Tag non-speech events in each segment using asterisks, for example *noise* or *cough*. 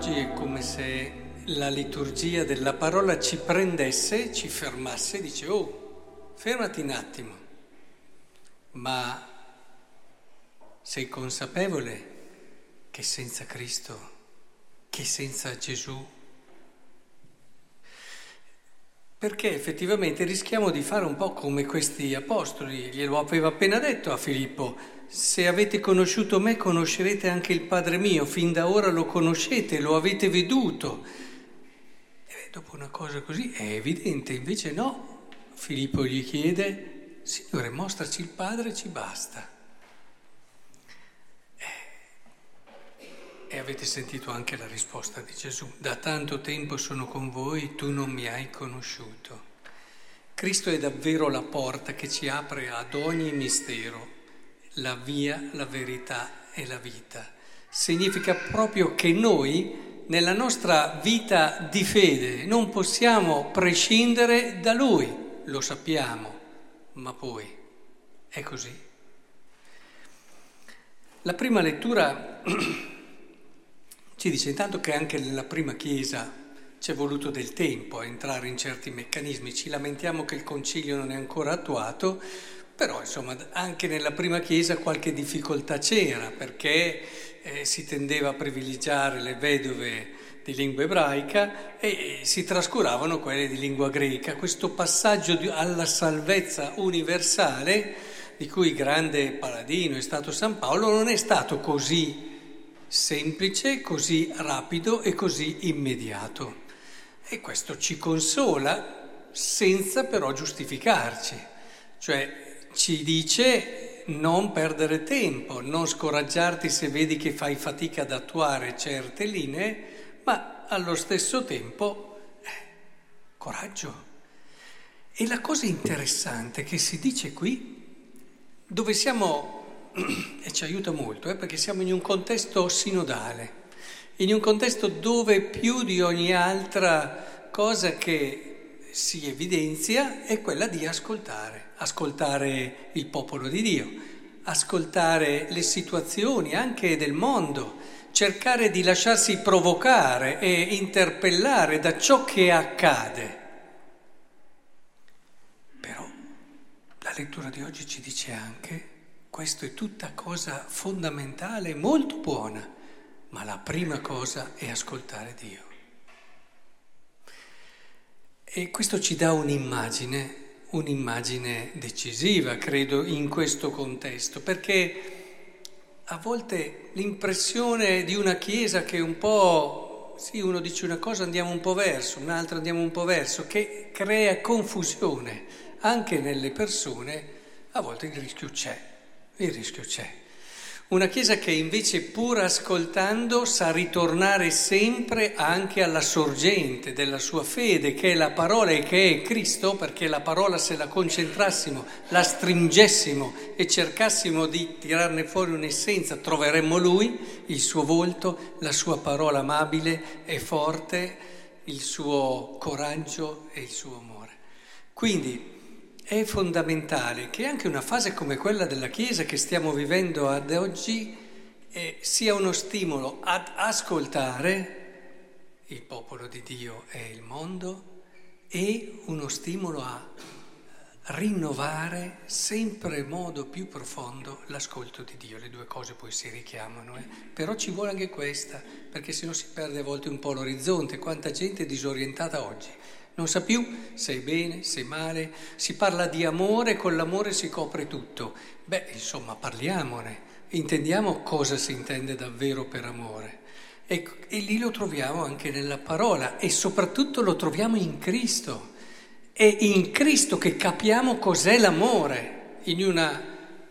oggi è come se la liturgia della parola ci prendesse, ci fermasse e dice, oh, fermati un attimo, ma sei consapevole che senza Cristo, che senza Gesù, perché effettivamente rischiamo di fare un po' come questi apostoli, glielo aveva appena detto a Filippo, se avete conosciuto me conoscerete anche il Padre mio, fin da ora lo conoscete, lo avete veduto. E dopo una cosa così è evidente, invece no, Filippo gli chiede, Signore mostraci il Padre, ci basta. E avete sentito anche la risposta di Gesù. Da tanto tempo sono con voi, tu non mi hai conosciuto. Cristo è davvero la porta che ci apre ad ogni mistero, la via, la verità e la vita. Significa proprio che noi, nella nostra vita di fede, non possiamo prescindere da Lui, lo sappiamo, ma poi è così. La prima lettura *clears throat* Ci dice intanto che anche nella prima Chiesa ci è voluto del tempo a entrare in certi meccanismi, ci lamentiamo che il concilio non è ancora attuato, però insomma anche nella prima Chiesa qualche difficoltà c'era perché eh, si tendeva a privilegiare le vedove di lingua ebraica e si trascuravano quelle di lingua greca. Questo passaggio di, alla salvezza universale, di cui grande paladino è stato San Paolo, non è stato così semplice, così rapido e così immediato. E questo ci consola senza però giustificarci, cioè ci dice non perdere tempo, non scoraggiarti se vedi che fai fatica ad attuare certe linee, ma allo stesso tempo eh, coraggio. E la cosa interessante che si dice qui, dove siamo *clears throat* e ci aiuta molto eh, perché siamo in un contesto sinodale, in un contesto dove più di ogni altra cosa che si evidenzia è quella di ascoltare, ascoltare il popolo di Dio, ascoltare le situazioni anche del mondo, cercare di lasciarsi provocare e interpellare da ciò che accade. Però la lettura di oggi ci dice anche questo è tutta cosa fondamentale, molto buona, ma la prima cosa è ascoltare Dio. E questo ci dà un'immagine, un'immagine decisiva, credo, in questo contesto, perché a volte l'impressione di una Chiesa che un po', sì, uno dice una cosa andiamo un po' verso, un'altra andiamo un po' verso, che crea confusione anche nelle persone, a volte il rischio c'è. Il rischio c'è. Una Chiesa che invece pur ascoltando sa ritornare sempre anche alla sorgente della sua fede, che è la parola e che è Cristo, perché la parola se la concentrassimo, la stringessimo e cercassimo di tirarne fuori un'essenza, troveremmo Lui, il suo volto, la sua parola amabile e forte, il suo coraggio e il suo amore. Quindi è fondamentale che anche una fase come quella della Chiesa che stiamo vivendo ad oggi eh, sia uno stimolo ad ascoltare il popolo di Dio e il mondo e uno stimolo a rinnovare sempre in modo più profondo l'ascolto di Dio. Le due cose poi si richiamano, eh? però ci vuole anche questa, perché se no si perde a volte un po' l'orizzonte. Quanta gente è disorientata oggi non sa più se è bene, se è male, si parla di amore, con l'amore si copre tutto. Beh, insomma, parliamone, intendiamo cosa si intende davvero per amore. E, e lì lo troviamo anche nella parola e soprattutto lo troviamo in Cristo. È in Cristo che capiamo cos'è l'amore, in una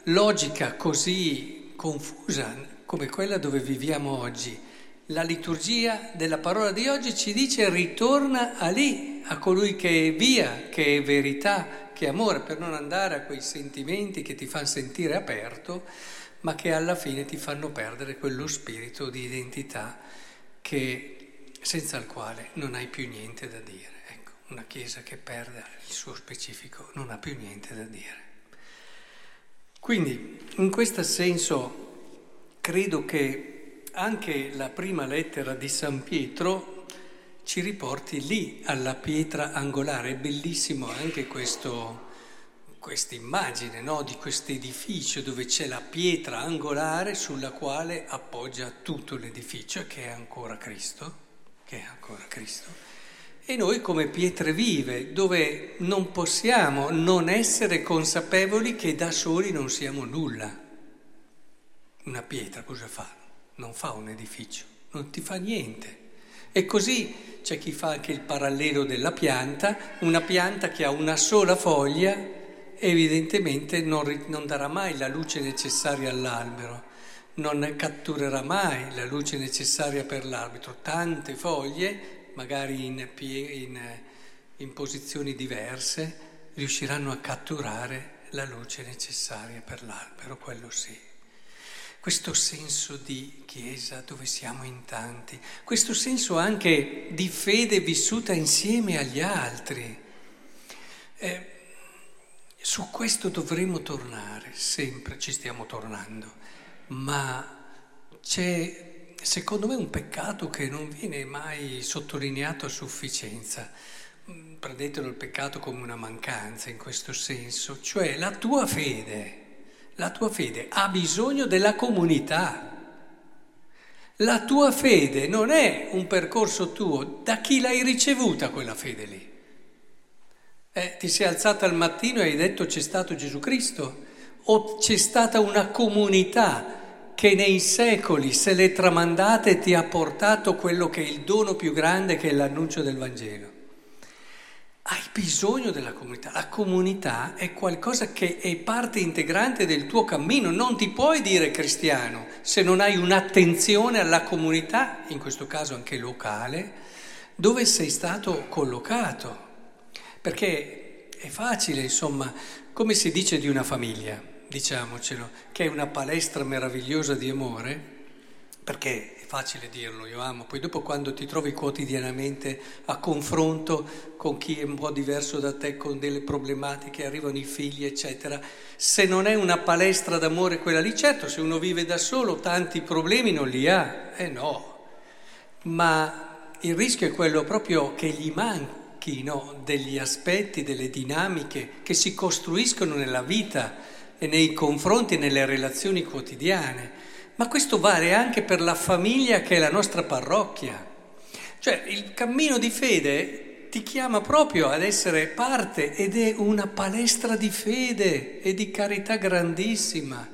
logica così confusa come quella dove viviamo oggi. La liturgia della parola di oggi ci dice ritorna a lì, a colui che è via, che è verità, che è amore, per non andare a quei sentimenti che ti fanno sentire aperto, ma che alla fine ti fanno perdere quello spirito di identità che, senza il quale non hai più niente da dire. Ecco, una Chiesa che perde il suo specifico non ha più niente da dire. Quindi, in questo senso, credo che anche la prima lettera di San Pietro ci riporti lì alla pietra angolare. È bellissimo anche questa immagine no? di questo edificio dove c'è la pietra angolare sulla quale appoggia tutto l'edificio, che è ancora Cristo, che è ancora Cristo. E noi come pietre vive, dove non possiamo non essere consapevoli che da soli non siamo nulla. Una pietra cosa fa? Non fa un edificio, non ti fa niente. E così c'è chi fa anche il parallelo della pianta, una pianta che ha una sola foglia evidentemente non, non darà mai la luce necessaria all'albero, non catturerà mai la luce necessaria per l'arbitro. Tante foglie magari in, in, in posizioni diverse, riusciranno a catturare la luce necessaria per l'albero, quello sì. Questo senso di Chiesa dove siamo in tanti, questo senso anche di fede vissuta insieme agli altri. Eh, su questo dovremo tornare, sempre ci stiamo tornando, ma c'è secondo me un peccato che non viene mai sottolineato a sufficienza. Mm, prendetelo il peccato come una mancanza in questo senso, cioè la tua fede, la tua fede ha bisogno della comunità. La tua fede non è un percorso tuo, da chi l'hai ricevuta quella fede lì? Eh, ti sei alzata al mattino e hai detto c'è stato Gesù Cristo? O c'è stata una comunità che nei secoli se l'è tramandata e ti ha portato quello che è il dono più grande che è l'annuncio del Vangelo. Hai bisogno della comunità. La comunità è qualcosa che è parte integrante del tuo cammino. Non ti puoi dire cristiano se non hai un'attenzione alla comunità, in questo caso anche locale, dove sei stato collocato. Perché è facile, insomma, come si dice di una famiglia diciamocelo, che è una palestra meravigliosa di amore, perché facile dirlo, io amo, poi dopo quando ti trovi quotidianamente a confronto con chi è un po' diverso da te, con delle problematiche, arrivano i figli, eccetera, se non è una palestra d'amore quella lì, certo, se uno vive da solo tanti problemi non li ha, eh no, ma il rischio è quello proprio che gli manchino degli aspetti, delle dinamiche che si costruiscono nella vita e nei confronti nelle relazioni quotidiane, ma questo vale anche per la famiglia che è la nostra parrocchia. Cioè il cammino di fede ti chiama proprio ad essere parte ed è una palestra di fede e di carità grandissima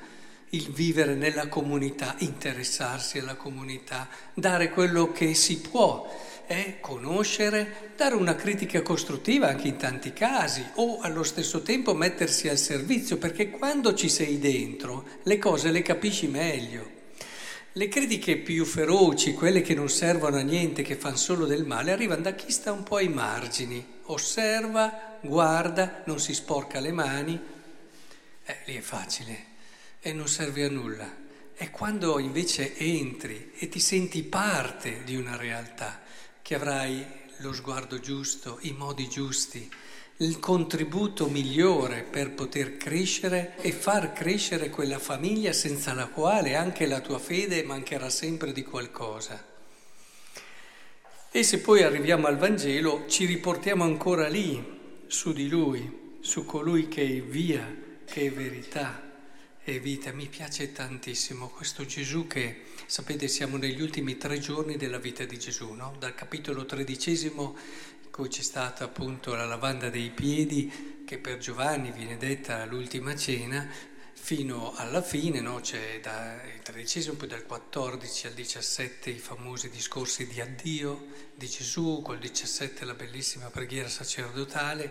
il vivere nella comunità, interessarsi alla comunità, dare quello che si può è conoscere, dare una critica costruttiva anche in tanti casi o allo stesso tempo mettersi al servizio, perché quando ci sei dentro le cose le capisci meglio. Le critiche più feroci, quelle che non servono a niente, che fanno solo del male, arrivano da chi sta un po' ai margini, osserva, guarda, non si sporca le mani. Eh, lì è facile e non serve a nulla. È quando invece entri e ti senti parte di una realtà che avrai lo sguardo giusto, i modi giusti, il contributo migliore per poter crescere e far crescere quella famiglia senza la quale anche la tua fede mancherà sempre di qualcosa. E se poi arriviamo al Vangelo ci riportiamo ancora lì, su di lui, su colui che è via, che è verità e vita. Mi piace tantissimo questo Gesù che, sapete, siamo negli ultimi tre giorni della vita di Gesù, no? dal capitolo tredicesimo cui c'è stata appunto la lavanda dei piedi, che per Giovanni viene detta l'ultima cena, fino alla fine, no? c'è dal tredicesimo, poi dal 14 al 17 i famosi discorsi di addio di Gesù, col 17 la bellissima preghiera sacerdotale,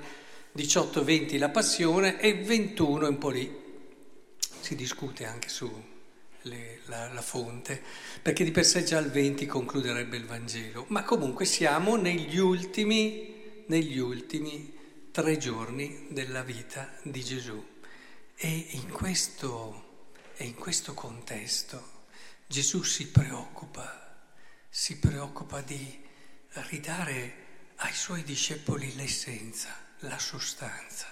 18-20 la passione e 21 un po' lì si discute anche su le, la, la, fonte, perché di per sé già il 20 concluderebbe il Vangelo, ma comunque siamo negli ultimi, negli ultimi tre giorni della vita di Gesù. E in questo, e in questo contesto Gesù si preoccupa, si preoccupa di ridare ai suoi discepoli l'essenza, la sostanza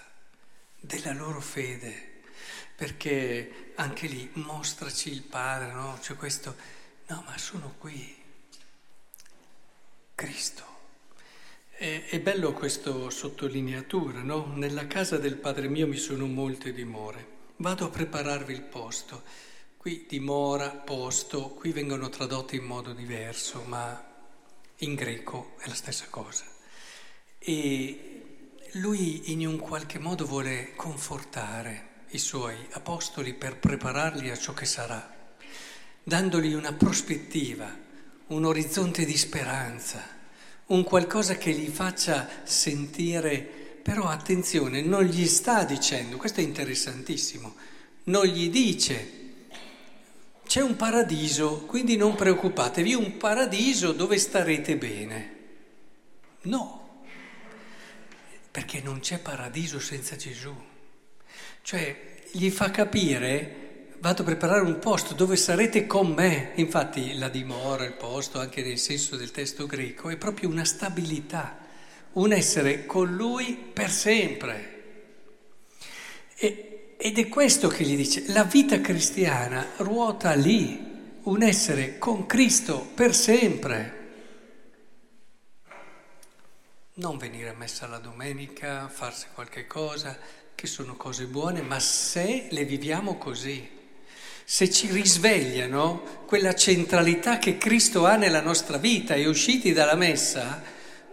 della loro fede perché anche lì mostraci il Padre, no? C'è questo, No, ma sono qui. Cristo. È, è bello questa sottolineatura, no? Nella casa del Padre mio mi sono molte dimore. Vado a prepararvi il posto. Qui dimora, posto, qui vengono tradotti in modo diverso, ma in greco è la stessa cosa. E lui in un qualche modo vuole confortare i suoi apostoli per prepararli a ciò che sarà, dandogli una prospettiva, un orizzonte di speranza, un qualcosa che li faccia sentire, però attenzione, non gli sta dicendo, questo è interessantissimo, non gli dice c'è un paradiso, quindi non preoccupatevi, un paradiso dove starete bene. No, perché non c'è paradiso senza Gesù. Cioè, gli fa capire, vado a preparare un posto dove sarete con me. Infatti la dimora, il posto, anche nel senso del testo greco, è proprio una stabilità, un essere con lui per sempre. E, ed è questo che gli dice, la vita cristiana ruota lì, un essere con Cristo per sempre. Non venire a messa la domenica, farsi qualche cosa, che sono cose buone, ma se le viviamo così, se ci risvegliano quella centralità che Cristo ha nella nostra vita e usciti dalla messa,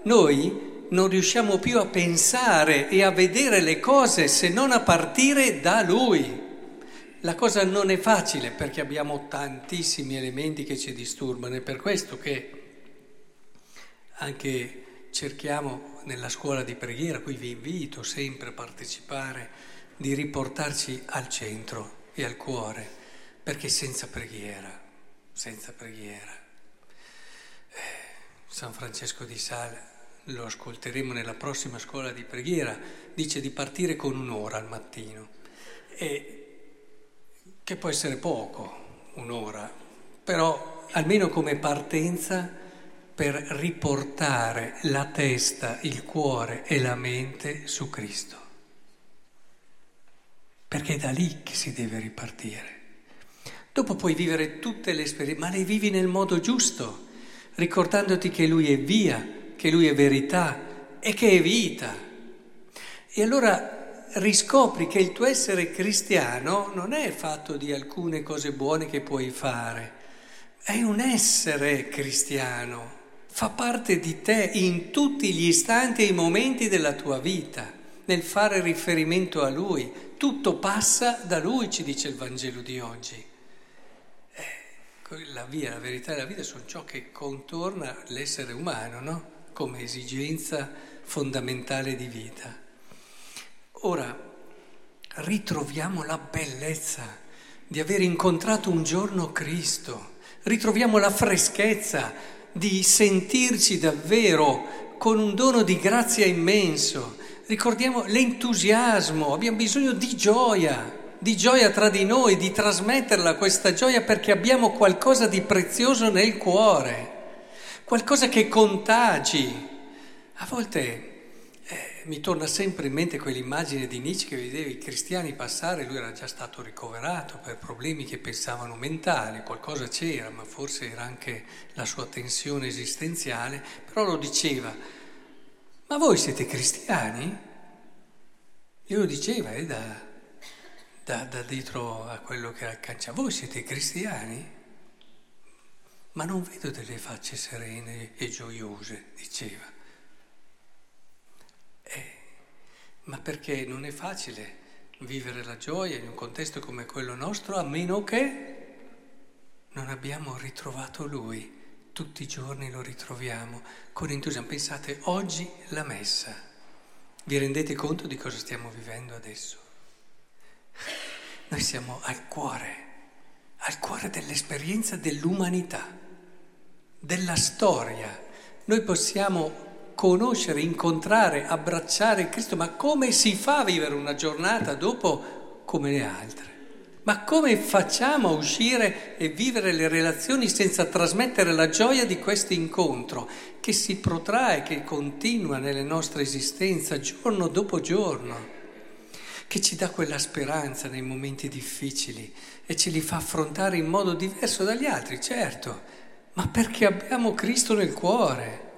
noi non riusciamo più a pensare e a vedere le cose se non a partire da Lui. La cosa non è facile perché abbiamo tantissimi elementi che ci disturbano, è per questo che anche cerchiamo nella scuola di preghiera, qui vi invito sempre a partecipare, di riportarci al centro e al cuore, perché senza preghiera, senza preghiera, eh, San Francesco di Sale lo ascolteremo nella prossima scuola di preghiera, dice di partire con un'ora al mattino, e che può essere poco, un'ora, però almeno come partenza per riportare la testa, il cuore e la mente su Cristo. Perché è da lì che si deve ripartire. Dopo puoi vivere tutte le esperienze, ma le vivi nel modo giusto, ricordandoti che Lui è via, che Lui è verità e che è vita. E allora riscopri che il tuo essere cristiano non è fatto di alcune cose buone che puoi fare, è un essere cristiano, fa parte di te in tutti gli istanti e i momenti della tua vita, nel fare riferimento a Lui. Tutto passa da Lui, ci dice il Vangelo di oggi. Eh, la via, la verità e la vita sono ciò che contorna l'essere umano, no? come esigenza fondamentale di vita. Ora ritroviamo la bellezza di aver incontrato un giorno Cristo, ritroviamo la freschezza di sentirci davvero con un dono di grazia immenso, ricordiamo l'entusiasmo, abbiamo bisogno di gioia, di gioia tra di noi, di trasmetterla questa gioia perché abbiamo qualcosa di prezioso nel cuore qualcosa che contagi. A volte mi torna sempre in mente quell'immagine di Nietzsche che vedeva i cristiani passare, lui era già stato ricoverato per problemi che pensavano mentali, qualcosa c'era, ma forse era anche la sua tensione esistenziale, però lo diceva, ma voi siete cristiani? E lo diceva eh, da, da, da dietro a quello che cancello, voi siete cristiani? ma non vedo delle facce serene e gioiose, diceva. Eh, ma perché non è facile vivere la gioia in un contesto come quello nostro, a meno che non abbiamo ritrovato Lui. Tutti i giorni lo ritroviamo con entusiasmo. Pensate, oggi la messa. Vi rendete conto di cosa stiamo vivendo adesso? Noi siamo al cuore, al cuore dell'esperienza dell'umanità della storia. Noi possiamo conoscere, incontrare, abbracciare Cristo, ma come si fa a vivere una giornata dopo come le altre? Ma come facciamo a uscire e vivere le relazioni senza trasmettere la gioia di questo incontro che si protrae, che continua nelle nostre esistenze giorno dopo giorno? che ci dà quella speranza nei momenti difficili e ce li fa affrontare in modo diverso dagli altri, certo, ma perché abbiamo Cristo nel cuore,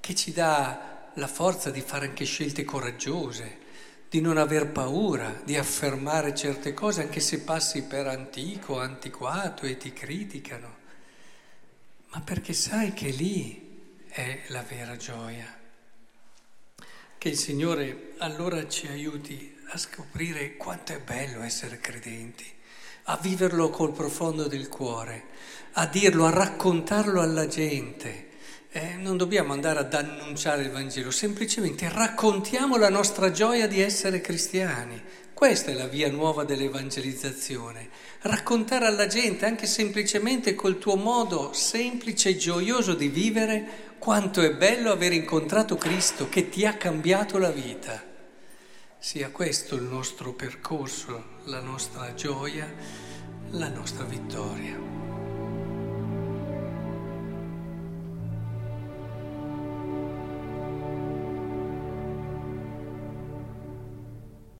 che ci dà la forza di fare anche scelte coraggiose, di non aver paura, di affermare certe cose anche se passi per antico, antiquato e ti criticano, ma perché sai che lì è la vera gioia. Che il Signore allora ci aiuti a scoprire quanto è bello essere credenti, a viverlo col profondo del cuore, a dirlo, a raccontarlo alla gente. Eh, non dobbiamo andare ad annunciare il Vangelo, semplicemente raccontiamo la nostra gioia di essere cristiani. Questa è la via nuova dell'evangelizzazione. Raccontare alla gente, anche semplicemente col tuo modo semplice e gioioso di vivere, quanto è bello aver incontrato Cristo che ti ha cambiato la vita. Sia questo il nostro percorso, la nostra gioia, la nostra vittoria.